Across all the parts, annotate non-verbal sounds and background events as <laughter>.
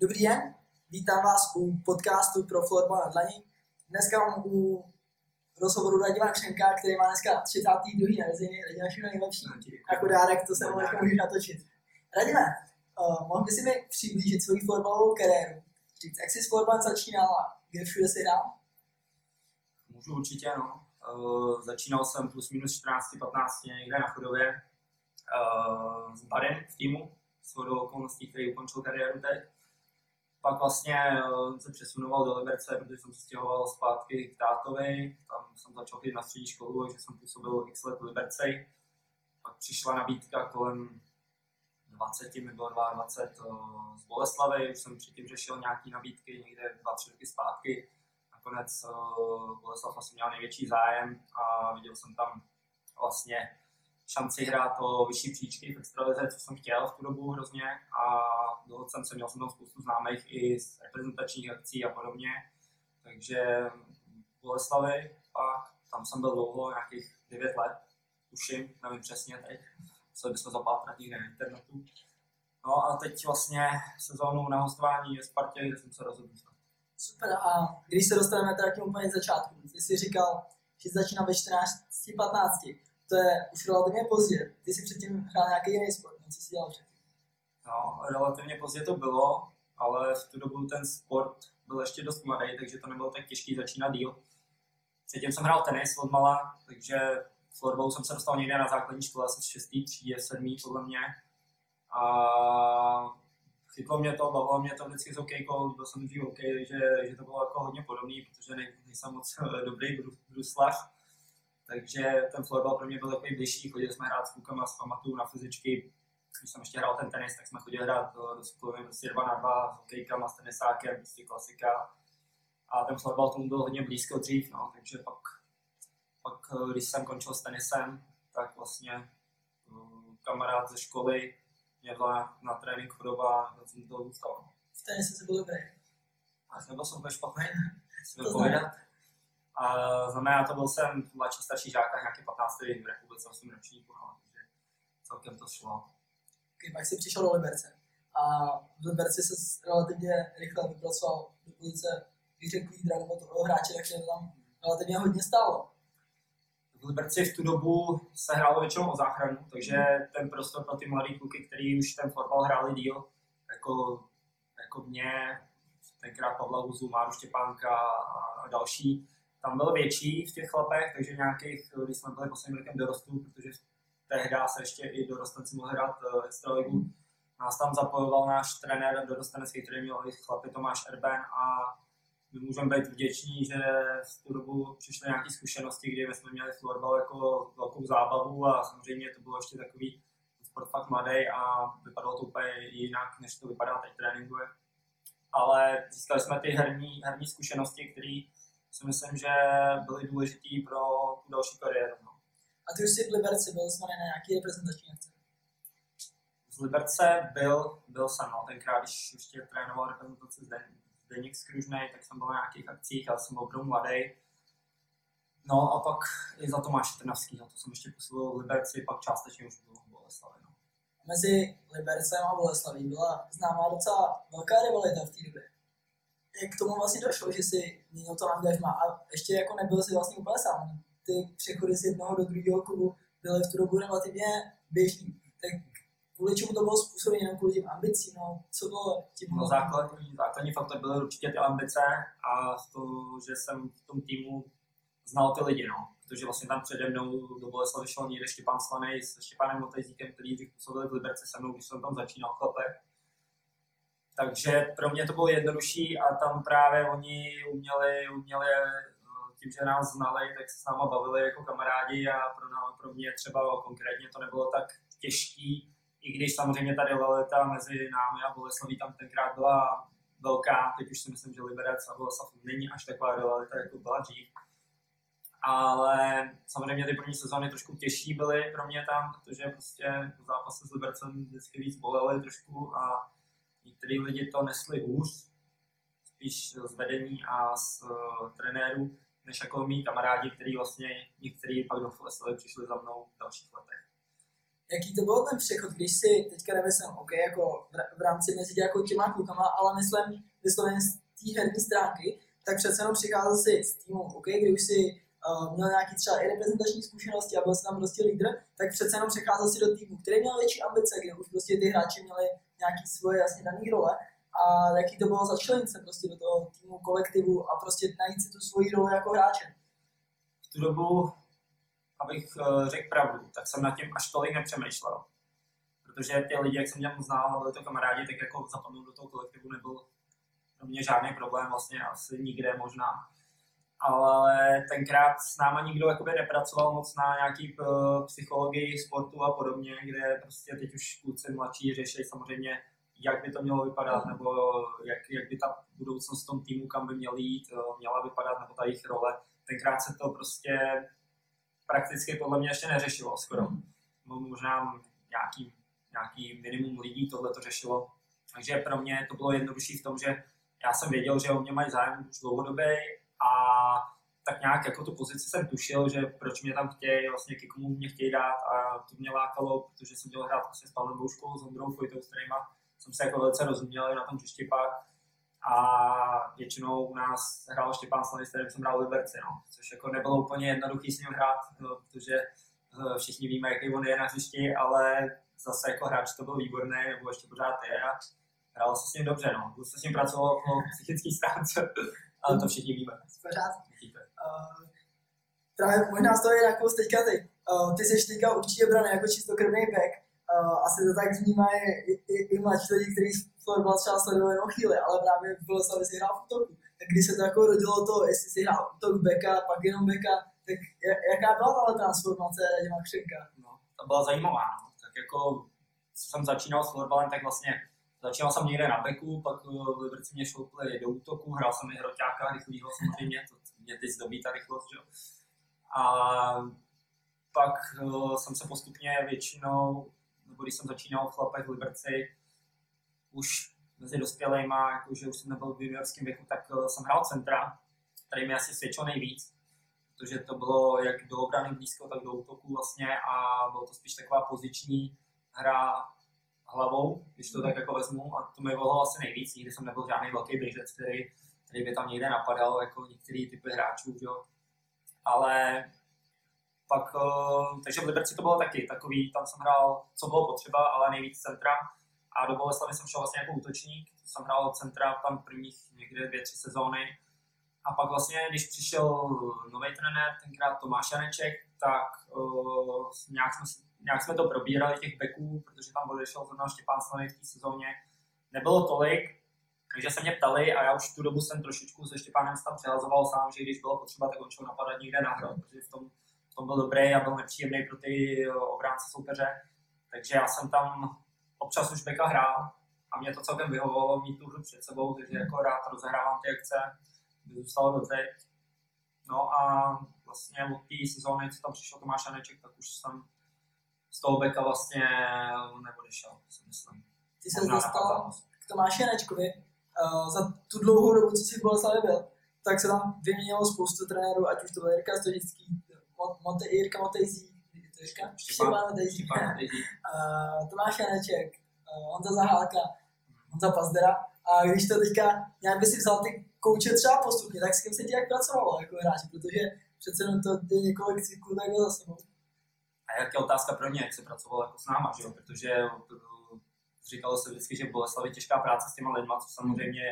Dobrý den, vítám vás u podcastu pro Florbal na dlaní. Dneska mám u rozhovoru Radima Křenka, který má dneska 32. narozeniny. Radima, všechno nejlepší. Jako dárek, to se mu dneska můžeš natočit. Radime, uh, mohl by si mi přiblížit svoji florbalovou kariéru? Říct, jak jsi s florbalem začínal a kde všude jsi hrál? Můžu určitě, no. Uh, začínal jsem plus minus 14-15 někde na chodově uh, s Barem v týmu, s hodou okolností, který ukončil kariéru teď. Pak vlastně uh, se přesunoval do Liberce, protože jsem se stěhoval zpátky k tátovi. Tam jsem začal chodit na střední školu, takže jsem působil x let v Liberci. Pak přišla nabídka kolem 20, mi bylo 22 uh, z Boleslavy, už jsem předtím řešil nějaké nabídky někde 2-3 roky zpátky nakonec uh, Boleslav asi měl největší zájem a viděl jsem tam vlastně šanci hrát o vyšší příčky v extralize, co jsem chtěl v tu dobu hrozně. A dohodl jsem se, měl jsem tam spoustu známých i z reprezentačních akcí a podobně, takže Boleslavy a tam jsem byl dlouho, nějakých 9 let, tuším, nevím přesně teď, co bychom zapátrat někde na internetu. No a teď vlastně sezónu na hostování ve Spartě, kde jsem se rozhodl Super, a když se dostaneme teda k úplně začátku, ty jsi říkal, že začíná ve 14, 15, to je už relativně pozdě. Ty jsi předtím hrál nějaký jiný sport, co jsi dělal předtím? No, relativně pozdě to bylo, ale v tu dobu ten sport byl ještě dost mladý, takže to nebylo tak těžký začínat díl. Předtím jsem hrál tenis od mala, takže florbalu jsem se dostal někde na základní škole, asi 6. třídě, 7. podle mě. A chytlo mě to, bavilo mě to vždycky s hokejkou, byl jsem dřív hokej, že, že to bylo jako hodně podobný, protože ne, nejsem moc <laughs> dobrý bruslař, takže ten florbal pro mě byl takový blížší, chodili jsme hrát s klukama, s pamatuju na fyzičky, když jsem ještě hrál ten tenis, tak jsme chodili hrát do, do skupiny prostě dva na dva s hokejkama, s tenisákem, prostě klasika. A ten florbal tomu byl hodně blízko dřív, no, takže pak, pak, eh, když jsem končil s tenisem, tak vlastně eh, kamarád ze školy mě byla na trénink choroba a jsem to zůstal. V tenise se byl dobrý. A nebyl jsem úplně špatný, <laughs> si to povědat. A znamená, to byl jsem mladší, starší žák, nějaký 15. v republice, 8 ročníků, no, takže celkem to šlo. Okay, pak jsi přišel do Liberce. A v Liberci se relativně rychle vypracoval do pozice, když řekl lídra nebo toho hráče, takže to tam relativně hodně stálo v Liberci v tu dobu se hrálo většinou o záchranu, takže ten prostor pro ty mladé kluky, kteří už ten fotbal hráli díl, jako, jako mě, tenkrát Pavla Huzu, Máru Štěpánka a další, tam byl větší v těch chlapech, takže nějakých, když jsme byli posledním rokem dorostu, protože tehdy se ještě i dorostenci mohli hrát uh, extraligu, nás tam zapojoval náš trenér dorostenecký, který měl i chlapy Tomáš Erben a my můžeme být vděční, že v tu dobu přišly nějaké zkušenosti, kdy jsme měli florbal jako velkou zábavu a samozřejmě to bylo ještě takový sport fakt mladý a vypadalo to úplně jinak, než to vypadá teď tréninkuje. Ale získali jsme ty herní, herní zkušenosti, které si myslím, že byly důležité pro tu další kariéru. No. A ty už jsi v Liberci byl jsme na nějaký reprezentační akci? Z Liberce byl, byl jsem, no, tenkrát, když ještě trénoval reprezentaci z Zdeněk Skružný, tak jsem byl na nějakých akcích, já jsem byl opravdu mladý. No a pak i za Tomáše Trnavského, to jsem ještě působil v Liberci, pak částečně už byl v Boleslavi. No. Mezi Libercem a Boleslaví byla známá docela velká rivalita v té době. Jak k tomu vlastně došlo, že si měnil to angažma a ještě jako nebyl si vlastně úplně sám. Ty přechody z jednoho do druhého klubu byly v tu dobu relativně běžný. Tak kvůli čemu to bylo způsobené, jenom kvůli těm ambicím, no, co bylo tím no, základní, základní faktor byly určitě ty ambice a to, že jsem v tom týmu znal ty lidi, no. Protože vlastně tam přede mnou do Boleslavy šel někde Štěpán Slanej s Štěpánem Motejzíkem, který dřív působil v Liberci se mnou, když jsem tam začínal chlape. Takže pro mě to bylo jednodušší a tam právě oni uměli, uměli eh, tím, že nás znali, tak se s náma bavili jako kamarádi a pro, pro mě třeba konkrétně to nebylo tak těžký i když samozřejmě ta rivalita mezi námi a Boleslaví tam tenkrát byla velká, teď už si myslím, že Liberec a Boleslav není až taková rivalita, jako byla dřív. Ale samozřejmě ty první sezóny trošku těžší byly pro mě tam, protože prostě zápasy s Libercem vždycky víc bolely trošku a některý lidi to nesli hůř, spíš z vedení a z uh, trenérů, než jako mý kamarádi, kteří vlastně někteří pak do Boleslavy přišli za mnou v dalších letech. jaký to byl ten přechod, když si teďka nemyslím, OK, jako v, v rámci mezi jako těma klukama, ale myslím vysloveně z té herní stránky, tak přece jenom přicházel si s týmu, OK, kdy už si uh, měl nějaký třeba i reprezentační zkušenosti a byl tam prostě lídr, tak přece jenom přecházel si do týmu, který měl větší ambice, kde už prostě ty hráči měli nějaký svoje jasně dané role a jaký to bylo začlenit se prostě do toho týmu, kolektivu a prostě najít si tu svoji roli jako hráče. V tu dobu, abych uh, řekl pravdu, tak jsem nad tím až tolik nepřemýšlel. Protože ty lidi, jak jsem tě znal byli to kamarádi, tak jako zapadnout do toho kolektivu nebyl pro mě žádný problém, vlastně asi nikde možná ale tenkrát s náma nikdo jakoby nepracoval moc na nějaký uh, psychologii sportu a podobně, kde prostě teď už kluci mladší řeší samozřejmě, jak by to mělo vypadat, nebo jak, jak by ta budoucnost v tom týmu, kam by měl jít, uh, měla vypadat, nebo ta jejich role. Tenkrát se to prostě prakticky podle mě ještě neřešilo skoro. No, možná nějaký, nějaký minimum lidí tohle to řešilo. Takže pro mě to bylo jednodušší v tom, že já jsem věděl, že o mě mají zájem už dlouhodobě a tak nějak jako tu pozici jsem tušil, že proč mě tam chtějí, vlastně k komu mě chtějí dát a to mě lákalo, protože jsem měl hrát vlastně s Pavlem Bouškou, s Ondrou Fojtou, s kterýma jsem se jako velice rozuměl na tom hřišti pak. A většinou u nás hrál Štěpán Slaný, s kterým jsem hrál Liberci, no, což jako nebylo úplně jednoduchý s ním hrát, no, protože eh, všichni víme, jaký on je na hřišti, ale zase jako hráč to byl výborný, nebo ještě pořád je a hrál se s ním dobře, no. Už se s ním pracoval po psychické stránce, ale to všichni víme. Pořád. Uh, právě možná z toho je jako teďka ty. Uh, ty jsi teďka určitě braný jako čistokrvný back. Uh, asi to tak vnímají i, i, i mladší lidi, kteří florbal třeba sledují jenom chvíli, ale právě v Boleslavi si hrál v útoku. Tak když se to jako rodilo to, jestli si hrál útok beka, pak jenom beka, tak jaká byla ta transformace Radima Křenka? No, to byla zajímavá. No. Tak jako jsem začínal s florbalem, tak vlastně Začínal jsem někde na beku, pak eh, v Liberci mě šoupli do útoku, hrál jsem i hroťáka rychlýho samozřejmě, to mě teď zdobí ta rychlost, že? A pak uh, jsem se postupně většinou, nebo když jsem začínal v chlapech v Liberci, už mezi dospělejma, jakože už jsem nebyl v juniorském věku, tak uh, jsem hrál centra, který mi asi svědčil nejvíc, protože to bylo jak do obrany blízko, tak do útoku vlastně a bylo to spíš taková poziční hra hlavou, když to tak jako vezmu, a to mi volalo asi nejvíc, nikdy jsem nebyl žádný velký běžec, který, který by tam někde napadal, jako některý typy hráčů, jo. Ale pak, eh, takže v Liberci to bylo taky takový, tam jsem hrál, co bylo potřeba, ale nejvíc centra. A do Boleslavy jsem šel vlastně jako útočník, jsem hrál centra tam prvních někde dvě, tři sezóny. A pak vlastně, když přišel nový trenér, tenkrát Tomáš Janeček, tak uh, nějak jsme nějak jsme to probírali těch beků, protože tam odešel zrovna Štěpán Slaný v té sezóně. Nebylo tolik, takže se mě ptali a já už tu dobu jsem trošičku se Štěpánem tam přehazoval sám, že když bylo potřeba, tak on šel napadat někde na hrad, protože v tom, v tom byl dobrý a byl nepříjemný pro ty eh, obránce soupeře. Takže já jsem tam občas už beka hrál a mě to celkem vyhovovalo mít tu hru před sebou, takže jako rád rozehrávám ty akce, zůstalo do teď. No a vlastně od té sezóny, co tam přišel Tomáš Aneček, tak už jsem z toho beka vlastně neodešel, si myslím. Ty se dostal k Tomáši Janečkovi. Uh, za tu dlouhou dobu, co jsi v Boleslavě byl, tak se tam vyměnilo spoustu trenérů, ať už to byl Jirka Stožický, Monte, Jirka Motejzí, Jirka? Štěpán Motejzí, uh, <laughs> Tomáš Janeček, uh, Honza Zahálka, Honza Pazdera. A když to teďka nějak by si vzal ty kouče třeba postupně, tak s kým se ti jak pracovalo jako hráči, protože přece jenom to ty několik cyklů tak za sebou. A jak je otázka pro ně, jak se pracovalo jako s náma, že jo? protože eh, říkalo se vždycky, že v Boleslavi těžká práce s těma lidma, co samozřejmě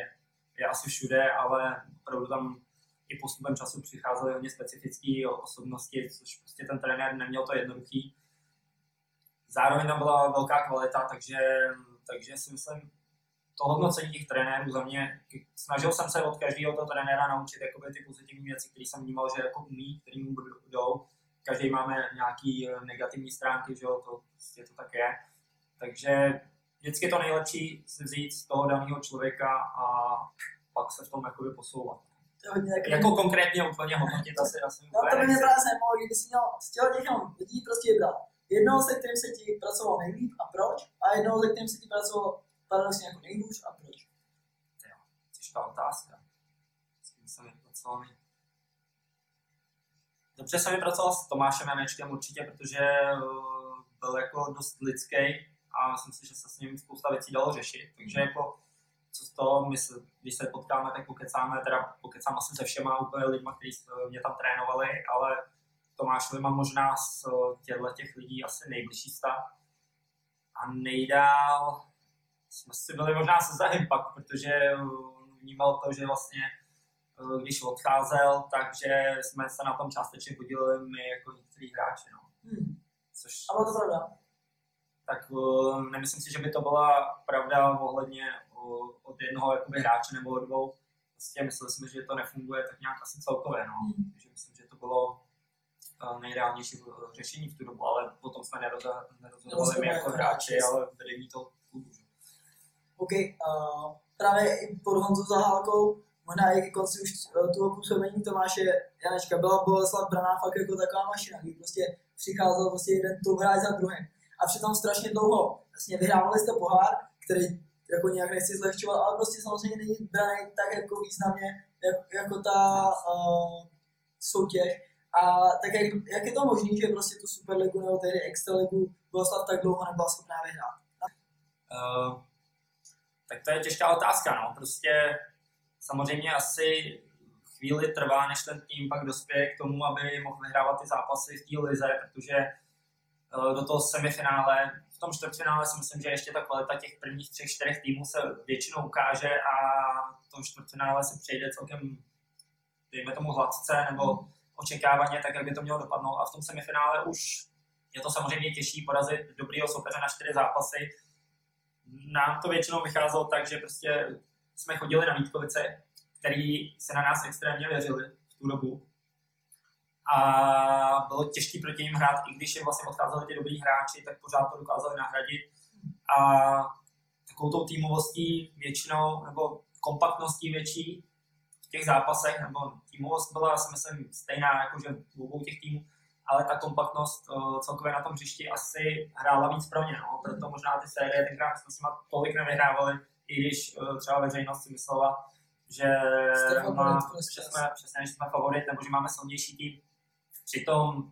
je asi všude, ale opravdu tam i postupem času přicházely hodně specifické osobnosti, což prostě ten trenér neměl to jednoduchý. Zároveň tam byla velká kvalita, takže, takže si myslím, to hodnocení těch trenérů za mě, snažil jsem se od každého toho trenéra naučit ty pozitivní věci, které jsem vnímal, že jako umí, které mu jdou každý máme nějaký eh, negativní stránky, že jo, to prostě to tak je. Takže vždycky to nejlepší si vzít z toho daného člověka a pak se v tom jakoby posouvat. To jako konkrétně úplně hodnotit asi, asi No to by mě právě zajímalo, kdyby si měl z těla těch lidí prostě vybrat. Jednoho, se kterým se ti pracoval nejlíp a proč, a jednoho, se kterým se ti pracoval paradoxně jako nejhůř a proč. Jo, těžká otázka. S kým jsem pracoval nejlíp. Dobře jsem vypracoval s Tomášem Janečkem určitě, protože eh, byl jako dost lidský a myslím si, že se s ním spousta věcí dalo řešit. Takže jako co z toho, my se, když se potkáme, tak pokecáme, teda pokecám asi se všema úplně lidma, kteří mě tam trénovali, ale Tomášovi mám možná z těchto těch lidí asi nejbližší stav. A nejdál jsme si byli možná se zahyb pak, protože vnímal to, že vlastně když odcházel, takže jsme se na tom částečně podíleli my jako některý hráči. No. Hmm. Což, a bylo to pravda? Tak nemyslím si, že by to byla pravda ohledně od jednoho jakoby, hráče nebo od dvou. Prostě mysleli jsme, že to nefunguje tak nějak asi celkově. No. Hmm. Takže myslím, že to bylo nejreálnější řešení v tu dobu, ale potom jsme nerozhodovali my jako hráči, ale vedení to klubu. OK, uh, právě i pod Honzou Zahálkou, možná i konci už uh, toho působení Tomáše Janečka, byla Boleslav braná fakt jako taková mašina, kdy prostě přicházel prostě jeden top hráč za druhým. A přitom strašně dlouho vlastně vyhrávali jste pohár, který jako nějak nechci zlehčovat, ale prostě samozřejmě není braný tak jako významně jako, jako ta uh, soutěž. A tak jak, jak je to možné, že prostě tu Superligu nebo tehdy Extraligu Boleslav tak dlouho nebyla schopná vyhrát? Uh, tak to je těžká otázka, no. Prostě samozřejmě asi chvíli trvá, než ten tým pak dospěje k tomu, aby mohl vyhrávat ty zápasy v té lize, protože uh, do toho semifinále v tom čtvrtfinále si myslím, že ještě ta kvalita těch prvních třech, čtyřech týmů se většinou ukáže a v tom čtvrtfinále se přejde celkem, dejme tomu hladce nebo očekávaně, tak jak by to mělo dopadnout. A v tom semifinále už je to samozřejmě těžší porazit dobrýho soupeře na čtyři zápasy. Nám to většinou vycházelo tak, že prostě jsme chodili na Vítkovice, který se na nás extrémně věřili v tu dobu a bylo těžké proti ním hrát, i když jim vlastně odcházeli ty dobrý hráči, tak pořád to dokázali nahradit. A takovou tou týmovostí většinou, nebo kompaktností větší v těch zápasech, nebo týmovost byla, si myslím, stejná jako že v obou těch týmů, ale ta kompaktnost uh, celkově na tom hřišti asi hrála víc pro ně, no. proto možná ty série tenkrát jsme s tolik nevyhrávali, i když uh, třeba veřejnost si myslela, že, má, že jsme, přesně, že jsme favorit, nebo že máme silnější tým, Přitom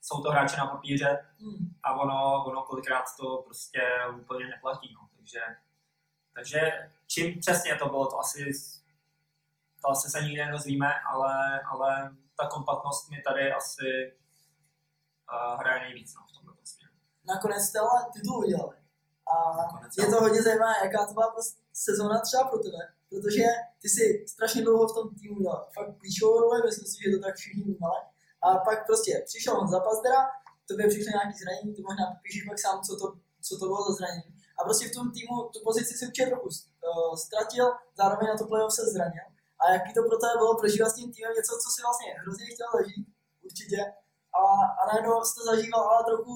jsou to hráči na papíře hmm. a ono, ono kolikrát to prostě úplně neplatí. No. Takže, takže čím přesně to bylo, to asi, to asi se nikdy nedozvíme, ale, ale ta kompaktnost mi tady asi uh, hraje nejvíc no, v tomto směru. Nakonec jste ale titul udělali. A je to hodně zajímavé, jaká to byla prostě sezóna třeba pro tebe, protože ty jsi strašně dlouho v tom týmu měl fakt klíčovou roli, myslím si, že to tak všichni vnímali. A pak prostě přišel on za Pazdera, by přišlo nějaký zranění, ty možná píšeš pak sám, co to, co to bylo za zranění. A prostě v tom týmu tu pozici si určitě trochu uh, ztratil, zároveň na to playoff se zranil. A jaký to pro tebe bylo prožívat s tím týmem něco, co si vlastně hrozně chtěl zažít, určitě. A, a najednou jsi to zažíval ale trochu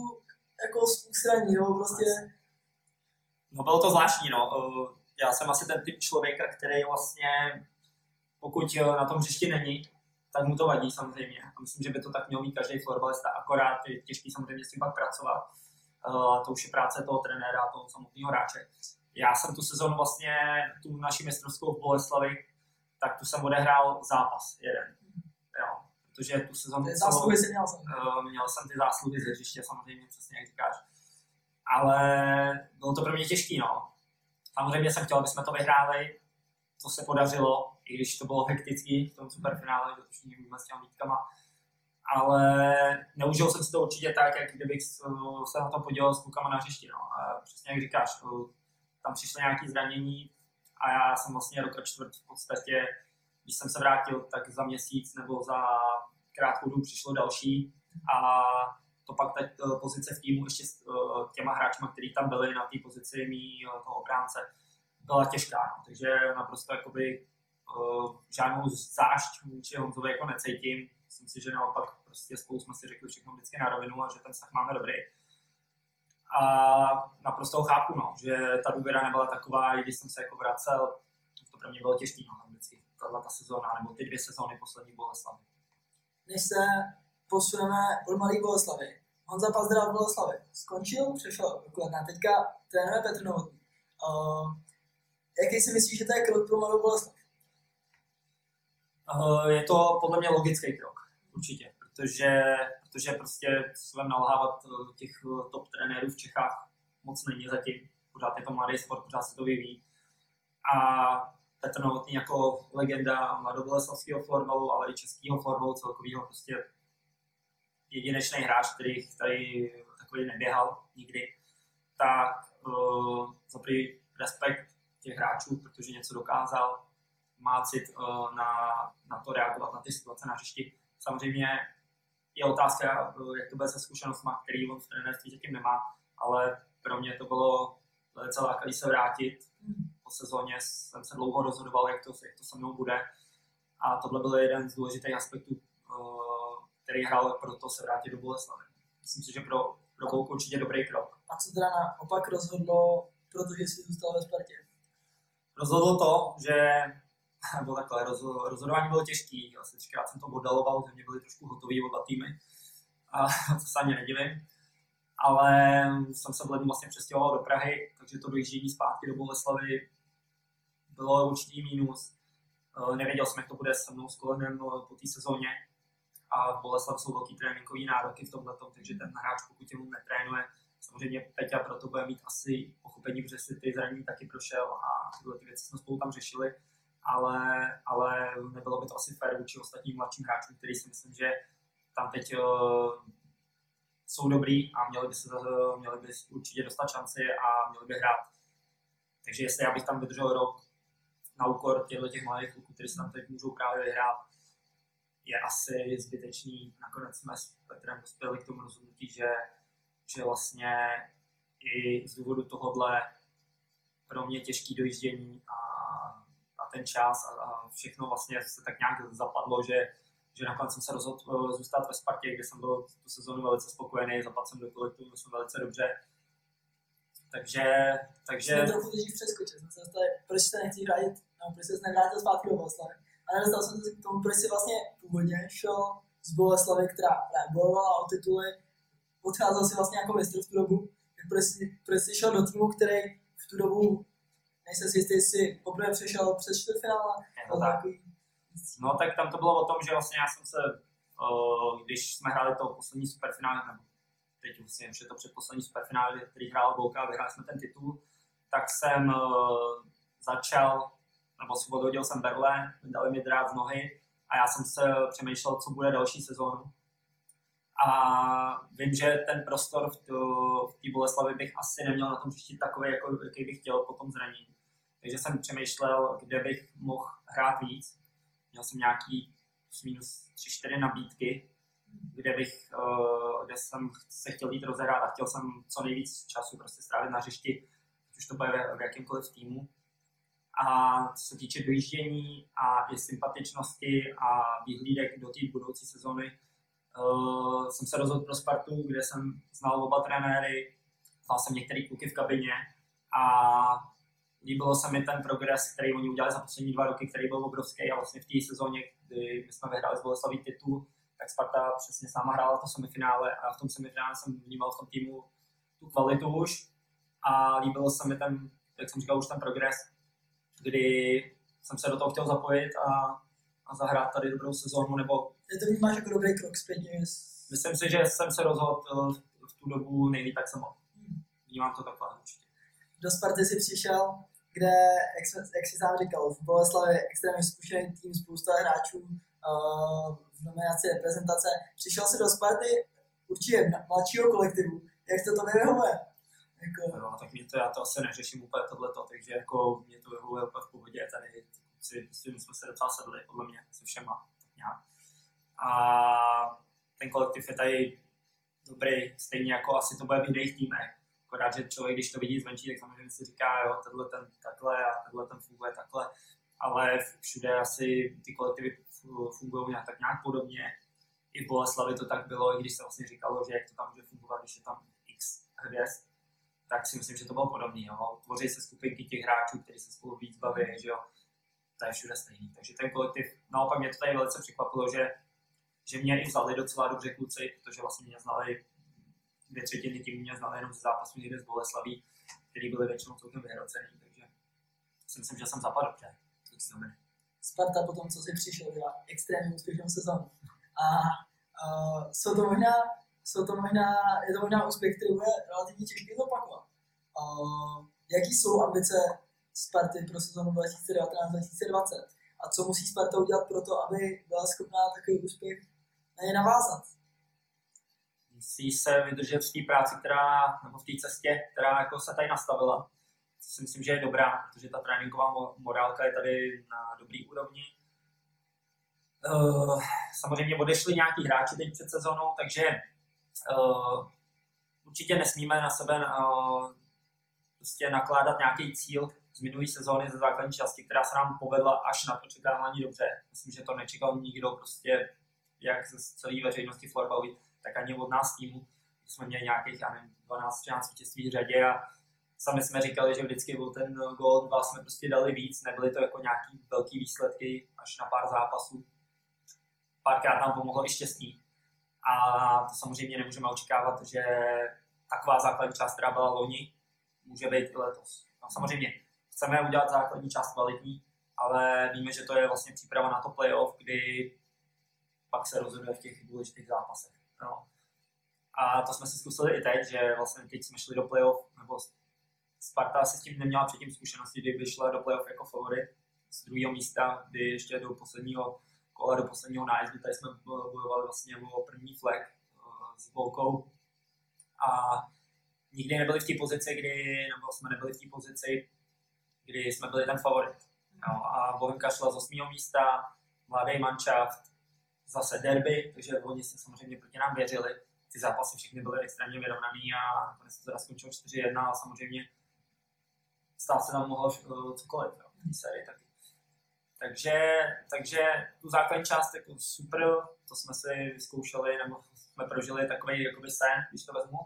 jako ústraní, no, prostě. No bylo to zvláštní, no. Já jsem asi ten typ člověka, který vlastně, pokud na tom hřišti není, tak mu to vadí samozřejmě. A myslím, že by to tak měl mít každý fotbalista, akorát je těžký samozřejmě s tím pak pracovat. Uh, to už je práce toho trenéra, toho samotného hráče. Já jsem tu sezonu vlastně, tu naši mistrovskou v Boleslavi, tak tu jsem odehrál zápas jeden. Jo, protože tu sezonu... Ty zásluhy jsem měl jsem. Měl jsem ty zásluhy ze hřiště, samozřejmě, přesně jak říkáš. Ale bylo to pro mě těžké, no. Samozřejmě jsem chtěl, aby jsme to vyhráli, co se podařilo, i když to bylo hektický v tom superfinále, že to všichni víme s těmi výtkama. Ale neužil jsem si to určitě tak, jak kdybych se na to podělal s klukama na hřišti. No. A přesně jak říkáš, tam přišlo nějaké zranění a já jsem vlastně rok a čtvrt v podstatě, když jsem se vrátil, tak za měsíc nebo za krátkou dobu přišlo další a to pak ta pozice v týmu ještě s těma hráčma, kteří tam byli na té pozici mý toho obránce, byla těžká. No. Takže naprosto jakoby žádnou zášť vůči Honzovi jako necítím. Myslím si, že naopak prostě spolu jsme si řekli všechno vždycky na rovinu a že ten vztah máme dobrý. A naprosto ho chápu, no, že ta důvěra nebyla taková, i když jsem se jako vracel, to pro mě bylo těžké, no, vždycky tato ta sezóna, nebo ty dvě sezóny poslední Boleslavy. Než se posuneme od Malý Boleslavy, Honza Pazdra v Boleslavy skončil, přešel do Kladna, teďka trénuje Petr Novotný. Uh, jaký si myslíš, že to je krok pro Malou Boleslav? Eh, je to podle mě logický krok, určitě, protože, protože prostě budeme nalhávat eh, těch eh, top trenérů v Čechách moc není zatím. Pořád je to mladý sport, pořád se to vyvíjí. A Petr Novotný jako legenda mladoboleslavského florbalu, ale i českého florbalu celkového prostě jedinečný hráč, který tady takový neběhal nikdy, tak uh, za prvý respekt těch hráčů, protože něco dokázal, má cit uh, na, na to reagovat na ty situace na hřišti. Samozřejmě je otázka, uh, jak to bude se zkušenostmi, který on v trenérství zatím nemá, ale pro mě to bylo velice lákavý se vrátit. Po sezóně jsem se dlouho rozhodoval, jak to, jak to se mnou bude. A tohle byl jeden z důležitých aspektů, uh, který hrál pro to se vrátit do Boleslavy. Myslím si, že pro, pro Bolku určitě dobrý krok. A co teda naopak rozhodlo, protože jsi zůstal ve Spartě? Rozhodlo to, že <laughs> bylo takhle, roz, rozhodování bylo těžký, asi třikrát jsem to modeloval, že mě byly trošku hotový oba týmy a <laughs> to se ani nedivím. Ale jsem se v lednu vlastně přestěhoval do Prahy, takže to dojíždění zpátky do Boleslavy bylo určitý mínus. Eh, nevěděl jsem, jak to bude se mnou s kolenem eh, po té sezóně a Boleslav jsou velký tréninkový nároky v tomhle, takže ten hráč, pokud mu netrénuje, samozřejmě Peťa proto bude mít asi pochopení, protože si ty zranění taky prošel a tyhle ty věci jsme spolu tam řešili, ale, ale nebylo by to asi fér vůči ostatním mladším hráčům, který si myslím, že tam teď uh, jsou dobrý a měli by, se, uh, měli by určitě dostat šanci a měli by hrát. Takže jestli já bych tam vydržel rok na úkor těchto těch malých kluků, kteří se tam teď můžou právě vyhrát, je asi zbytečný. Nakonec jsme s Petrem dospěli k tomu rozhodnutí, že, že vlastně i z důvodu tohohle pro mě těžký dojíždění a, a ten čas a, a všechno vlastně se tak nějak zapadlo, že, že nakonec jsem se rozhodl eh, zůstat ve Spartě, kde jsem byl tu sezónu velice spokojený, zapadl jsem do kolektivu, jsme velice dobře. Takže, takže... Jsem trochu teď přeskočil, jsem se dostal, proč se nechci vrátit, no, proč se nevrátil zpátky do Boleslavi. A nedostal jsem se k tomu, proč si vlastně původně šel z Boleslavy, která bojovala o tituly, odcházel si vlastně jako mistr v tu dobu, tak proč si, proč si šel do týmu, který v tu dobu, nejsem si jistý, jestli poprvé přešel přes čtvrtfinále. No, tak. no tak tam to bylo o tom, že vlastně já jsem se, když jsme hráli to poslední superfinále, nebo teď už je to předposlední superfinále, který hrál Bolka a vyhráli jsme ten titul, tak jsem začal nebo osvobodil jsem berle, dali mi drát z nohy a já jsem se přemýšlel, co bude další sezónu. A vím, že ten prostor v, té Boleslavi bych asi neměl na tom hřišti takový, jako, jaký bych chtěl po tom zranění. Takže jsem přemýšlel, kde bych mohl hrát víc. Měl jsem nějaký minus 3-4 nabídky, kde bych, eh, kde jsem se chtěl jít rozehrát a chtěl jsem co nejvíc času prostě strávit na hřišti, už to bude v jakýmkoliv týmu. A co se týče dojíždění a i sympatičnosti a výhlídek do té budoucí sezony, uh, jsem se rozhodl pro Spartu, kde jsem znal oba trenéry, znal jsem některé kluky v kabině a líbilo se mi ten progres, který oni udělali za poslední dva roky, který byl obrovský a vlastně v té sezóně, kdy my jsme vyhráli z Boleslaví titul, tak Sparta přesně s náma hrála to semifinále a v tom semifinále jsem vnímal v tom týmu tu kvalitu už a líbilo se mi ten, jak jsem říkal, už ten progres, kdy jsem se do toho chtěl zapojit a, a zahrát tady dobrou sezónu, nebo... Ty to vnímáš jako dobrý krok zpětně? Myslím si, že jsem se rozhodl eh, v tu dobu nejlíp, tak mohl. Hmm. Vnímám to takhle určitě. Do Sparty si přišel, kde, jak, jak jsi sám říkal, v Boleslavě extrémně zkušený tým, spousta hráčů uh, v nominaci reprezentace. Přišel si do Sparty určitě mladšího kolektivu. Jak to to vyhovuje? Jako... No, tak mě to, já to asi neřeším úplně tohleto, takže jako mě to vyhovuje úplně v pohodě, tady si, si jsme se docela sedli, podle mě, se všema, tak nějak. A ten kolektiv je tady dobrý, stejně jako asi to bude v jiných týmech. Akorát, že člověk, když to vidí zvenčí, tak samozřejmě si říká, jo, tenhle ten takhle a tenhle ten funguje takhle, ale všude asi ty kolektivy fungují nějak, tak nějak podobně. I v Boleslavi to tak bylo, i když se vlastně říkalo, že jak to tam může fungovat, když je tam x hvězd, tak si myslím, že to bylo podobné. Tvoří se skupinky těch hráčů, kteří se spolu víc baví, že jo. To je všude stejný. Takže ten kolektiv, naopak mě to tady velice překvapilo, že, že mě i vzali docela dobře kluci, protože vlastně mě znali dvě třetiny tím mě znali jenom z zápasu někde z Boleslaví, který byly většinou celkem vyhrocený, takže si myslím, že jsem zapadl dobře. Sparta potom, co si přišel, byla extrémně úspěšnou sezónu. A Uh, jsou to možná, jsou to možná, je to možná úspěch, který bude relativně těžký zopakovat. Uh, jaký jsou ambice Sparty pro sezonu 2019-2020? A co musí Sparta udělat pro to, aby byla schopná takový úspěch na ně navázat? Musí se vydržet v té práci, která, nebo v té cestě, která jako se tady nastavila. To si myslím, že je dobrá, protože ta tréninková morálka je tady na dobrý úrovni. Uh, samozřejmě odešli nějaký hráči teď před sezónou, takže uh, určitě nesmíme na sebe uh, prostě nakládat nějaký cíl z minulé sezóny ze základní části, která se nám povedla až na očekávání dobře. Myslím, že to nečekal nikdo prostě, jak z celé veřejnosti florbalu, tak ani od nás týmu. Jsme měli nějakých, já nevím, 12-13 vítězství v řadě a sami jsme říkali, že vždycky byl ten gol, dva jsme prostě dali víc, nebyly to jako nějaký velký výsledky až na pár zápasů. Párkrát nám pomohlo i štěstí. A to samozřejmě nemůžeme očekávat, že taková základní část, která byla loni, může být i letos. No, samozřejmě chceme udělat základní část kvalitní, ale víme, že to je vlastně příprava na to playoff, kdy pak se rozhoduje v těch důležitých zápasech. No. A to jsme si zkusili i teď, že vlastně teď jsme šli do playoff, nebo Sparta se s tím neměla předtím zkušenosti, kdy šla do playoff jako favorit z druhého místa, kdy ještě do posledního do posledního nájezdu, tady jsme bojovali vlastně o první flag uh, s Volkou. A nikdy nebyli v té pozici, kdy, nebo jsme nebyli v té pozici, kdy jsme byli ten favorit. No, a Bohemka šla z 8. místa, mladý manšaft, zase derby, takže oni se samozřejmě proti nám věřili. Ty zápasy všechny byly extrémně vyrovnaný a nakonec to teda skončilo 4-1 a samozřejmě stát se tam mohlo cokoliv jo, v té sérii taky. Takže, takže tu základní část jako super, to jsme si vyzkoušeli, nebo jsme prožili takový jakoby sen, když to vezmu,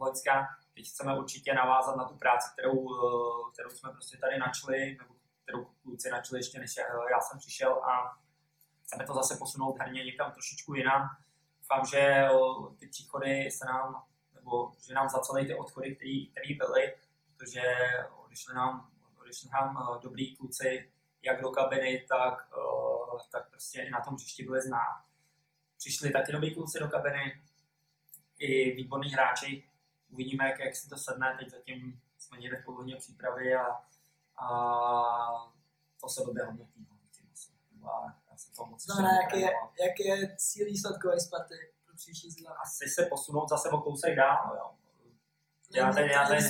Loňská. Teď chceme určitě navázat na tu práci, kterou, eh, kterou jsme prostě tady načli, nebo kterou kluci načli ještě než já jsem přišel a chceme to zase posunout herně někam trošičku jinam. Doufám, že eh, ty příchody se nám, nebo že nám zacelí ty odchody, které byly, protože odešli nám, odešli nám eh, dobrý kluci, jak do kabiny, tak, tak prostě i na tom hřišti byli znát. Přišli taky dobrý kluci do kabiny, i výborní hráči, uvidíme, jak, jak si to sedne. Teď zatím jsme někde v polovině přípravy a, a to se době hodnotí. No, a já jsem to moc Znamená, jak je, jak je cíl výsledkový Sparty pro příští sezónu? Asi se posunout zase o kousek dál. Jo. Já tady, já, tady,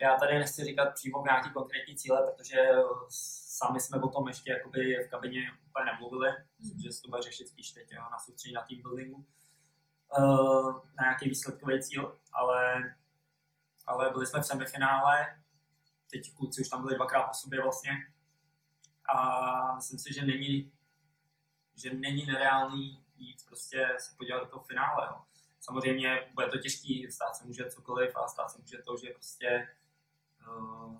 já tady nechci říkat přímo nějaký konkrétní cíle, protože sami jsme o tom ještě jakoby v kabině úplně nemluvili. Myslím, že se to bude řešit spíš teď jo, na soustředí na team buildingu. Uh, na nějaký výsledkový cíl, ale, ale byli jsme v semifinále, teď kluci už tam byli dvakrát po sobě vlastně a myslím si, že není, že není nereálný jít prostě se podívat do toho finále. Jo. Samozřejmě bude to těžký, stát se může cokoliv a stát se může to, že prostě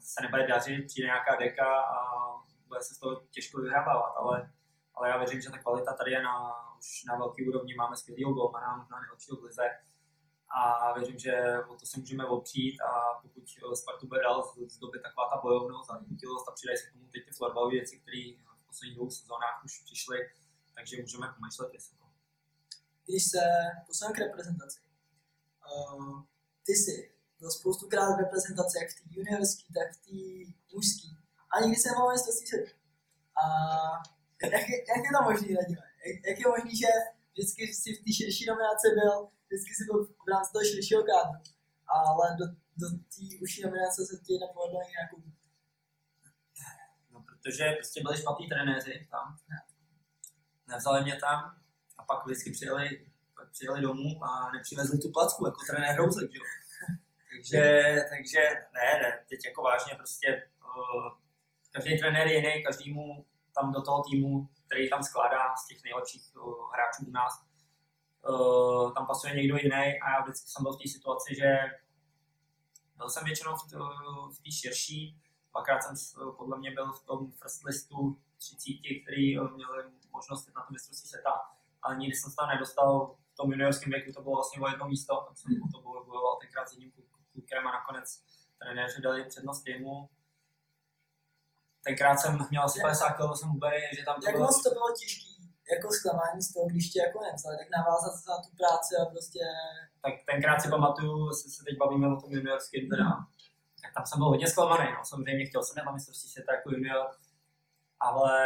se nebude dařit, přijde nějaká deka a bude se z toho těžko vyhrávat, ale, ale já věřím, že ta kvalita tady je na, už na velký úrovni, máme skvělého golmana, možná nejlepšího v lize a věřím, že o to se můžeme opřít a pokud Spartu bude dál zdobit taková ta bojovnost a chytilost a přidají se k tomu teď ty florbalové věci, které v posledních dvou sezónách už přišly, takže můžeme pomýšlet vysoko. Když se posuneme k reprezentaci, uh, ty jsi byl spoustukrát v reprezentaci, jak v té juniorské, tak v té mužské. A nikdy se nemohl mistrovství světa. A jak, je, jak je to možné, Radime? Jak, jak je možné, že vždycky si v té širší nominaci byl, vždycky si byl v rámci toho širšího kádru, ale do, do té užší nominace se ti nepovedlo nějakou No, protože prostě byli špatní trenéři tam. Nevzali mě tam a pak vždycky přijeli, pak přijeli domů a nepřivezli tu placku jako trenér Rouzek, jo. Takže, takže ne, ne, teď jako vážně prostě uh, každý trenér je jiný, každému tam do toho týmu, který tam skládá z těch nejlepších uh, hráčů u nás, uh, tam pasuje někdo jiný a já vždycky jsem byl v té situaci, že byl jsem většinou v, v té širší, dvakrát jsem podle mě byl v tom first listu 30, který měli možnost na to mistrovství světa, ale nikdy jsem se tam nedostal v tom juniorském věku, to bylo vlastně o jedno místo, tam jsem to bojoval tenkrát s jedním klukem a nakonec trenéři dali přednost týmu, tenkrát jsem měl asi 50 kg, jsem ubery, že tam to Jak bylo... moc to bylo těžký, jako zklamání z toho, když tě jako nevzali, tak navázat na tu práci a prostě... Tak tenkrát si pamatuju, jestli se teď bavíme o tom juniorském teda, tak tam jsem byl hodně zklamaný, no. samozřejmě chtěl jsem jít na mistrovství světa jako junior, ale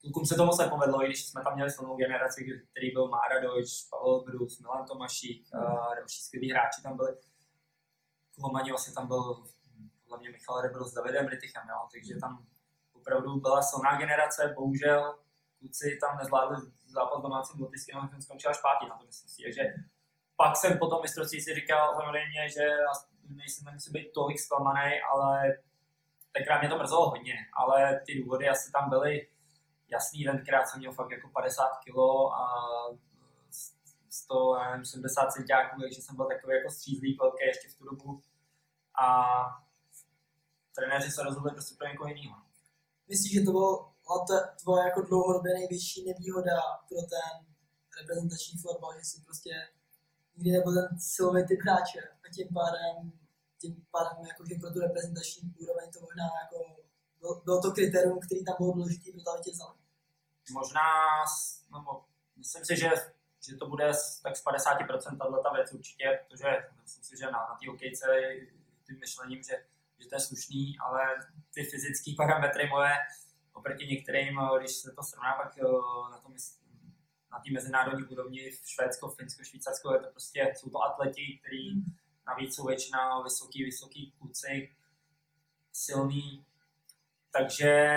klukům se to moc nepovedlo, i když jsme tam měli silnou generaci, který byl Mára Dojč, Pavel Brus, Milan Tomašík, a další skvělí hráči tam byli. Kulomani vlastně tam byl podle mě Michal Rebel s Davidem Rytichem, jo, takže tam opravdu byla silná generace, bohužel kluci tam nezvládli zápas domácím Lotyšským, a jsem až pátý na to mistrovství, takže pak jsem po tom mistrovství si říkal samozřejmě, že nejsem nemusí být tolik zklamaný, ale tenkrát mě to mrzelo hodně, ale ty důvody asi tam byly jasný, tenkrát jsem měl fakt jako 50 kg a 170 centiáků, takže jsem byl takový jako střízlý velký ještě v tu dobu a trenéři se rozhodli prostě pro někoho jiného. Myslíš, že to bylo tvoje jako dlouhodobě největší nevýhoda pro ten reprezentační fotbal, že jsi prostě nikdy nebyl ten silový typ hráče a tím pádem, tím pádem jako, že pro tu reprezentační úroveň to možná jako bylo, bylo to kritérium, který tam bylo důležité pro tě vzali? Možná, no, myslím si, že, že to bude tak z 50% tato věc určitě, protože myslím si, že na, na té hokejce tím myšlením, že, že to je slušný, ale ty fyzické parametry moje oproti některým, když se to srovná pak na tom na té mezinárodní úrovni v Švédsko, Finsko, Švýcarsko, je to prostě, jsou to atleti, kteří navíc jsou většina vysoký, vysoký kluci, silný, takže,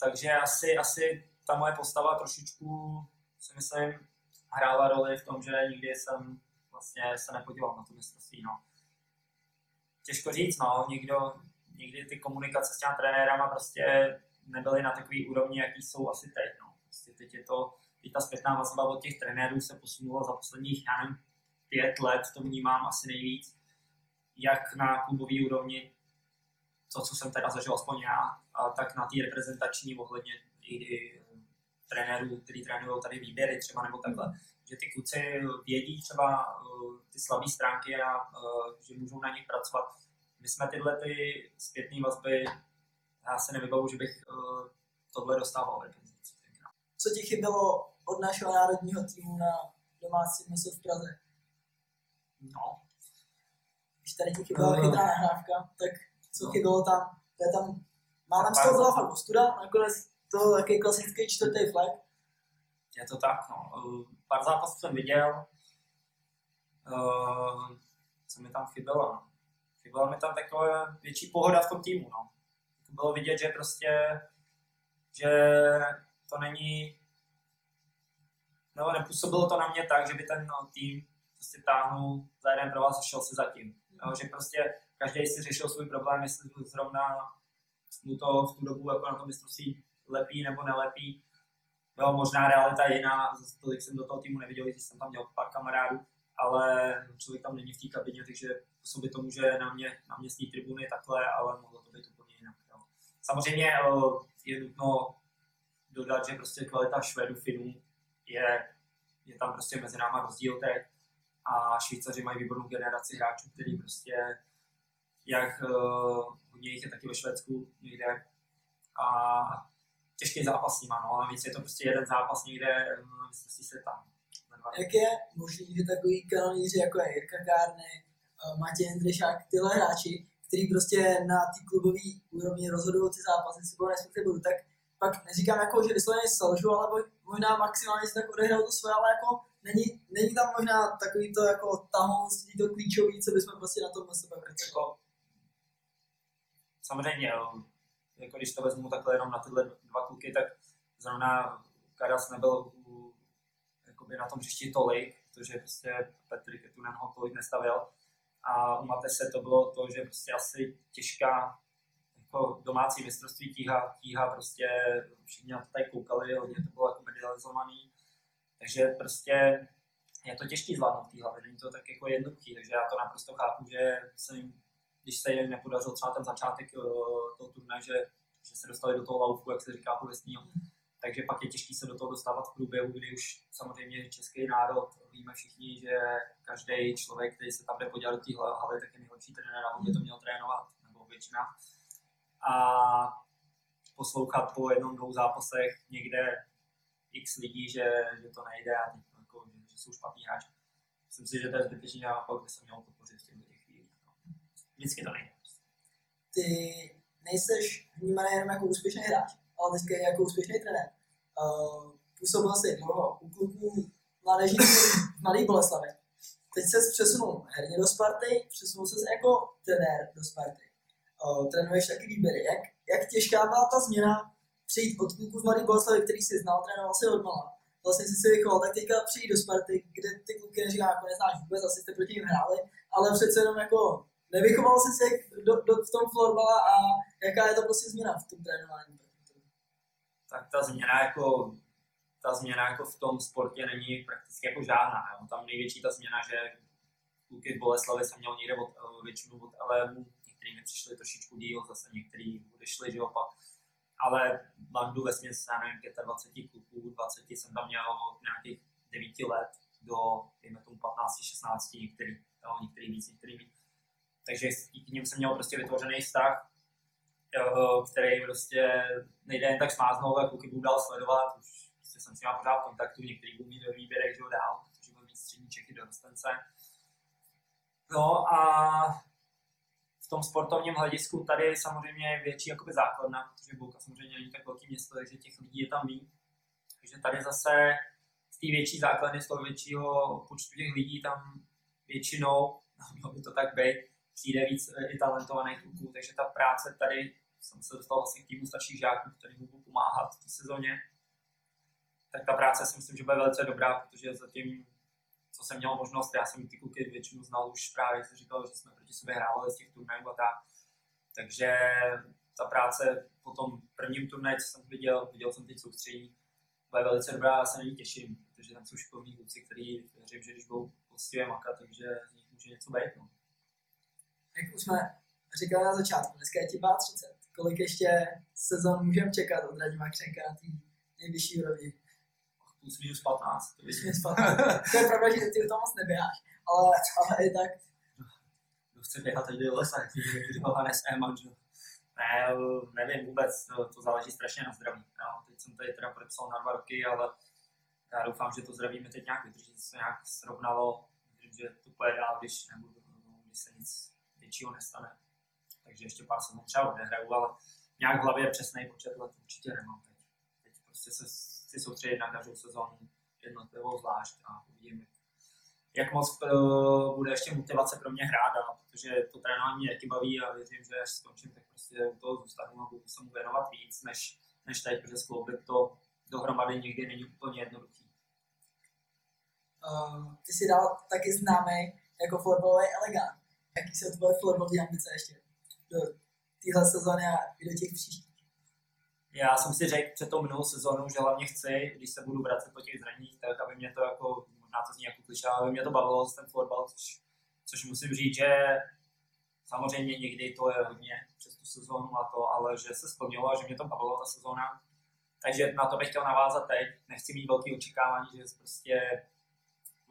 takže asi, asi ta moje postava trošičku, si myslím, hrála roli v tom, že nikdy jsem vlastně se nepodíval na to mistrovství. No. Těžko říct, no, někdo, někdy ty komunikace s těmi trenérama prostě nebyly na takový úrovni, jaký jsou asi teď. No. Prostě teď je to, i ta zpětná vazba od těch trenérů se posunula za posledních, já nevím, pět let, to vnímám asi nejvíc, jak na klubové úrovni, to, co jsem teda zažil aspoň já, a tak na té reprezentační ohledně i trenérů, který trénují tady výběry třeba nebo takhle, že ty kluci vědí třeba uh, ty slabé stránky a uh, že můžou na nich pracovat. My jsme tyhle ty zpětné vazby, já se nevybavu, že bych uh, tohle dostával Co ti chybělo od našeho národního týmu na domácí město v Praze? No. Když tady ti chyběla uh, chytrá nahrávka, tak co no. chybělo tam? To je tam, málem z toho byla fakt ostuda, nakonec to taky klasický čtvrtý flag. Je to tak, no. Pár zápasů jsem viděl, uh, co mi tam chybělo. No. Chyběla mi tam taková větší pohoda v tom týmu. No. Bylo vidět, že prostě, že to není, nebo nepůsobilo to na mě tak, že by ten no, tým prostě táhnul za jeden pro vás a šel si zatím. No, že prostě každý si řešil svůj problém, jestli zrovna mu to v tu dobu jako na tom mistrovství lepí nebo nelepí. Jo, možná realita jiná, zase tolik jsem do toho týmu neviděl, když jsem tam měl pár kamarádů, ale člověk tam není v té kabině, takže by to může na mě, na mě z té tribuny takhle, ale mohlo to být úplně jinak. Jo. Samozřejmě je nutno dodat, že prostě kvalita Švédů, Finů je, je tam prostě mezi náma rozdíl teď a Švýcaři mají výbornou generaci hráčů, který prostě jak hodně jich je taky ve Švédsku někde a těžký zápas s nima, no, a navíc je to prostě jeden zápas někde, no, myslím se tam. Jak je možný, že takový kanonýři jako je Jirka Kárny, eh, Matěj Hendryšák, tyhle hráči, který prostě na té klubové úrovni rozhodují ty zápasy, si nesmírně budu, tak pak neříkám jako, že vysloveně selžu, ale možná maximálně si tak odehrál to svoje, ale jako není, není tam možná takový to jako tahounství, to klíčový, co bychom prostě na tom sebe jako, Samozřejmě, jako když to vezmu takhle jenom na tyhle dva kluky, tak zrovna Karas nebyl u, jakoby na tom hřišti tolik, protože prostě Petr Ketunen ho tolik nestavil. A u Matese to bylo to, že prostě asi těžká jako domácí mistrovství tíha, tíha prostě všichni na to tady koukali, hodně to bylo jako medializovaný. Takže prostě je to těžký zvládnout v té hlavě, není to tak jako jednoduchý, takže já to naprosto chápu, že se jim když se jim nepodařil třeba ten začátek uh, toho turné, že, že se dostali do toho laufu, jak se říká pověstního, takže pak je těžké se do toho dostávat v průběhu, kdy už samozřejmě český národ, víme všichni, že každý člověk, který se tam jde podívat do té haly, tak je nejlepší trenér, aby to měl trénovat, nebo většina. A poslouchat po jednom, dvou zápasech někde x lidí, že, že to nejde a teď, jako, že, že, jsou špatný hráči. Myslím si, že to je zbytečný naopak, by se mělo podpořit chvílích. No. Vždycky to nejde. Ty nejseš vnímaný jenom jako úspěšný hráč, ale teďka jako úspěšný trenér. Uh, působil jsi dlouho u kluků mládeží v Mladé Boleslavi. Teď se přesunul herně do Sparty, přesunul se jako trenér do Sparty. Uh, trénuješ taky výběry. Jak, jak těžká byla ta změna přijít od kluků v Mladé Boleslavi, který si znal, trénoval si od mala. Vlastně si si vychoval, tak teďka přijít do Sparty, kde ty kluky neříká, jako neznáš vůbec, asi jste proti ním hráli, ale přece jenom jako nevychoval jsi se do, do, v tom florbala a jaká je to prostě změna v tom trénování? Tak ta změna jako ta změna jako v tom sportě není prakticky jako žádná. Jo. Tam největší ta změna, že kluky v Boleslavi jsem měl někde od, většinu od LMU, některý mi přišli trošičku díl, zase některý odešli, že jo, pak ale bandu ve směs, já nevím, 25 kluků, 20 jsem tam měl od nějakých 9 let do, dejme tomu, 15, 16, některý, jo, některý víc, některý víc. Takže k ním jsem měl prostě vytvořený vztah, který prostě nejde jen tak smáznout, a kluky budu dál sledovat, už prostě jsem s nimi pořád v kontaktu, některý budu mít do výběrech, že ho dál, protože budu mít střední Čechy do Rostence. No a v tom sportovním hledisku tady samozřejmě je větší jakoby základna, protože Bouka samozřejmě není tak velký město, takže těch lidí je tam víc. Takže tady zase z té větší základny, z toho většího počtu těch lidí tam většinou, <laughs> mělo by to tak být, přijde víc eh, i talentovaných kluků, takže ta práce tady, jsem se dostal vlastně k týmu starších žáků, který můžu pomáhat v té sezóně, tak ta práce si myslím, že bude velice dobrá, protože zatím co jsem měl možnost, já jsem ty kluky většinu znal už právě, jak jsem říkal, že jsme proti sobě hrávali z těch turnajů a tak. Takže ta práce po tom prvním turnaji, co jsem viděl, viděl jsem teď soustředí, bude velice dobrá, já se na ní těším, protože tam jsou šikovní kluci, kteří věřím, že když budou poctivě makat, takže z nich může něco být. No. Jak už jsme říkali na začátku, dneska je ti 30. Kolik ještě sezon můžeme čekat od Radima Křenka na té nejvyšší úrovni? plus minus 15. Plus minus 15. to je pravda, že ty to moc neběháš, ale, ale i tak. Kdo chce běhat, teď jde do lesa, když Johannes Eman, že? Ne, nevím vůbec, to, to záleží strašně na zdraví. Já, teď jsem tady teda podepsal na dva roky, ale já doufám, že to zdraví mi teď nějak vydrží, se nějak srovnalo, že to pojede dál, když, nebudu, když se nic většího nestane. Takže ještě pár jsem třeba odehraju, ale nějak v hlavě přesný počet let určitě nemám teď. Teď prostě se chci soustředit na každou sezónu jednotlivou zvlášť a uvidím, jak moc uh, bude ještě motivace pro mě hrát, ale protože to trénování mě taky baví a věřím, že až skončím, tak prostě u toho zůstanu a budu se mu věnovat víc, než, než teď, protože skloubit to dohromady někdy není úplně jednoduchý. Uh, ty jsi dal taky známý jako florbalový elegant. Jaký jsou tvoje florbalové ambice ještě do téhle sezóny a i do těch příštích? Já jsem si řekl před tou minulou sezónou, že hlavně chci, když se budu vracet po těch zraních, tak aby mě to jako, možná to zní jako aby mě to bavilo ten florbal, což, což musím říct, že samozřejmě někdy to je hodně přes tu sezónu a to, ale že se splnilo a že mě to bavilo ta sezóna. Takže na to bych chtěl navázat teď. Nechci mít velké očekávání, že prostě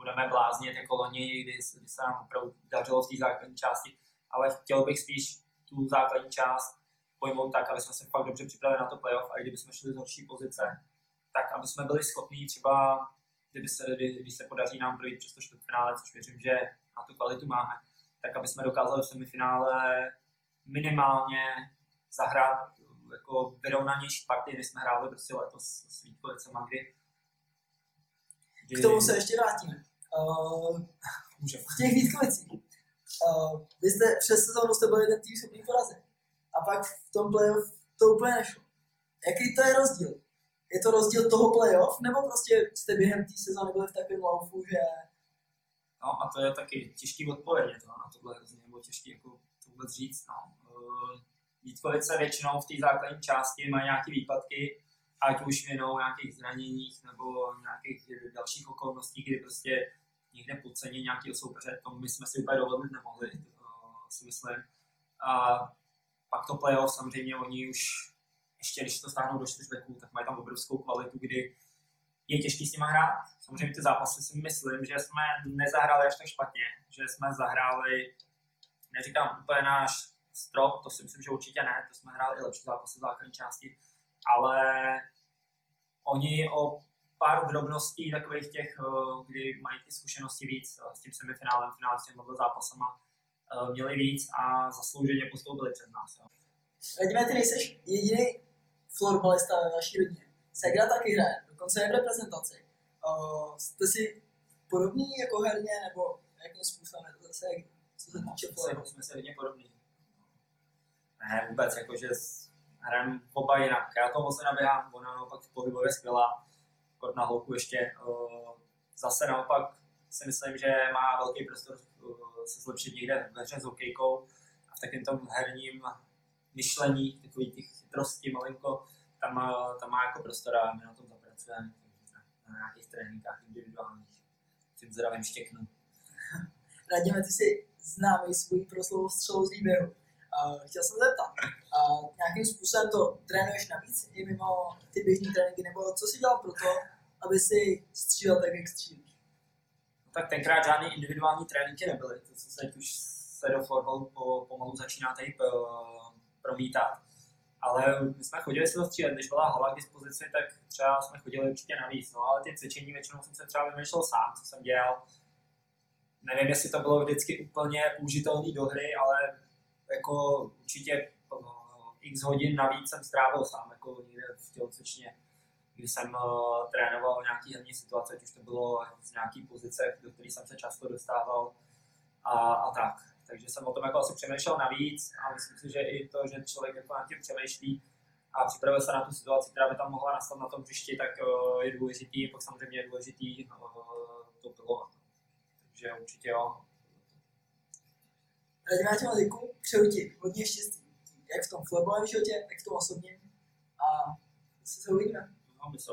budeme bláznit jako loni, kdy, kdy se nám opravdu dařilo v té základní části, ale chtěl bych spíš tu základní část pojmout tak, aby jsme se fakt dobře připravili na to playoff a i kdyby jsme šli z horší pozice, tak aby jsme byli schopni třeba, kdyby se, když se podaří nám projít přes to čtvrtfinále, což věřím, že na tu kvalitu máme, tak aby jsme dokázali v semifinále minimálně zahrát jako vyrovnanější partii, než jsme hráli prostě letos s Vítkovicem a kdy. K tomu se ještě vrátíme. Uh, v těch Vítkovicích. Uh, vy jste přes sezónu jste byli ten tým schopný porazit a pak v tom playoff to úplně nešlo. Jaký to je rozdíl? Je to rozdíl toho playoff, nebo prostě jste během té sezóny byli v takovém laufu, že... No a to je taky těžký odpověď to, na tohle hrozně, nebo těžký jako to vůbec říct. No. Uh, Vítkovice většinou v té základní části mají nějaké výpadky, ať už vinou nějakých zraněních nebo nějakých dalších okolností, kdy prostě někde podceně nějakého soupeře, to my jsme si úplně dovolit nemohli, uh, si myslím. A pak to playoff, samozřejmě oni už, ještě když to stáhnou do čtyřbeků, tak mají tam obrovskou kvalitu, kdy je těžký s nimi hrát. Samozřejmě ty zápasy si myslím, že jsme nezahráli až tak špatně, že jsme zahráli, neříkám úplně náš strop, to si myslím, že určitě ne, to jsme hráli i lepší zápasy v základní části, ale oni o pár drobností takových těch, eh, kdy mají ty zkušenosti víc eh, s tím semifinálem, finálem, s těmi zápasama, eh, měli víc a zaslouženě postoupili před nás. Jo. Radíme, ty nejseš jediný florbalista ve vaší rodině. Segra taky hraje, dokonce je v reprezentaci. Uh, jste si podobní jako herně, nebo jakým způsobem je to zase, co se týče Jsme, florbalu? jsme se hodně podobní. Ne, vůbec, jakože hrajeme oba jinak. Já to moc nenaběhám, ona naopak pohybově skvělá. Kort na holku ještě. Zase naopak si myslím, že má velký prostor se zlepšit někde ve hře s hokejkou a v takovém tom herním myšlení, takový těch chytrosti malinko, tam, tam má jako prostor a my na tom zapracujeme na, nějakých tréninkách individuálních. Tím zdravím štěknu. <laughs> Radíme, ty si známý svůj proslovou střelou z výběhu. Uh, chtěl jsem se zeptat, uh, nějakým způsobem to trénuješ navíc i mimo ty běžné tréninky, nebo co jsi dělal pro to, aby si střílel tak, jak střílíš? No tak tenkrát žádný individuální tréninky nebyly, to se teď už se do florbalu po, pomalu začíná tady p- promítat. Ale my jsme chodili si to střílet, když byla hala k dispozici, tak třeba jsme chodili určitě navíc, no ale ty cvičení většinou jsem se třeba vymýšlel sám, co jsem dělal. Nevím, jestli to bylo vždycky úplně použitelné do hry, ale jako určitě uh, x hodin navíc jsem strávil sám, jako někde v tělocvičně kdy jsem uh, trénoval nějaký herní situace, ať už to bylo z nějaký pozice, do které jsem se často dostával a, a tak. Takže jsem o tom jako asi přemýšlel navíc a myslím si, že i to, že člověk jako nad tím přemýšlí a připravil se na tu situaci, která by tam mohla nastat na tom hřišti, tak uh, je důležitý, pak samozřejmě je důležitý uh, to pilovat. Takže určitě jo. Tě moc děkuju, přeju ti hodně štěstí, jak v tom florbalovém životě, tak v tom osobním a se uvidíme. comments.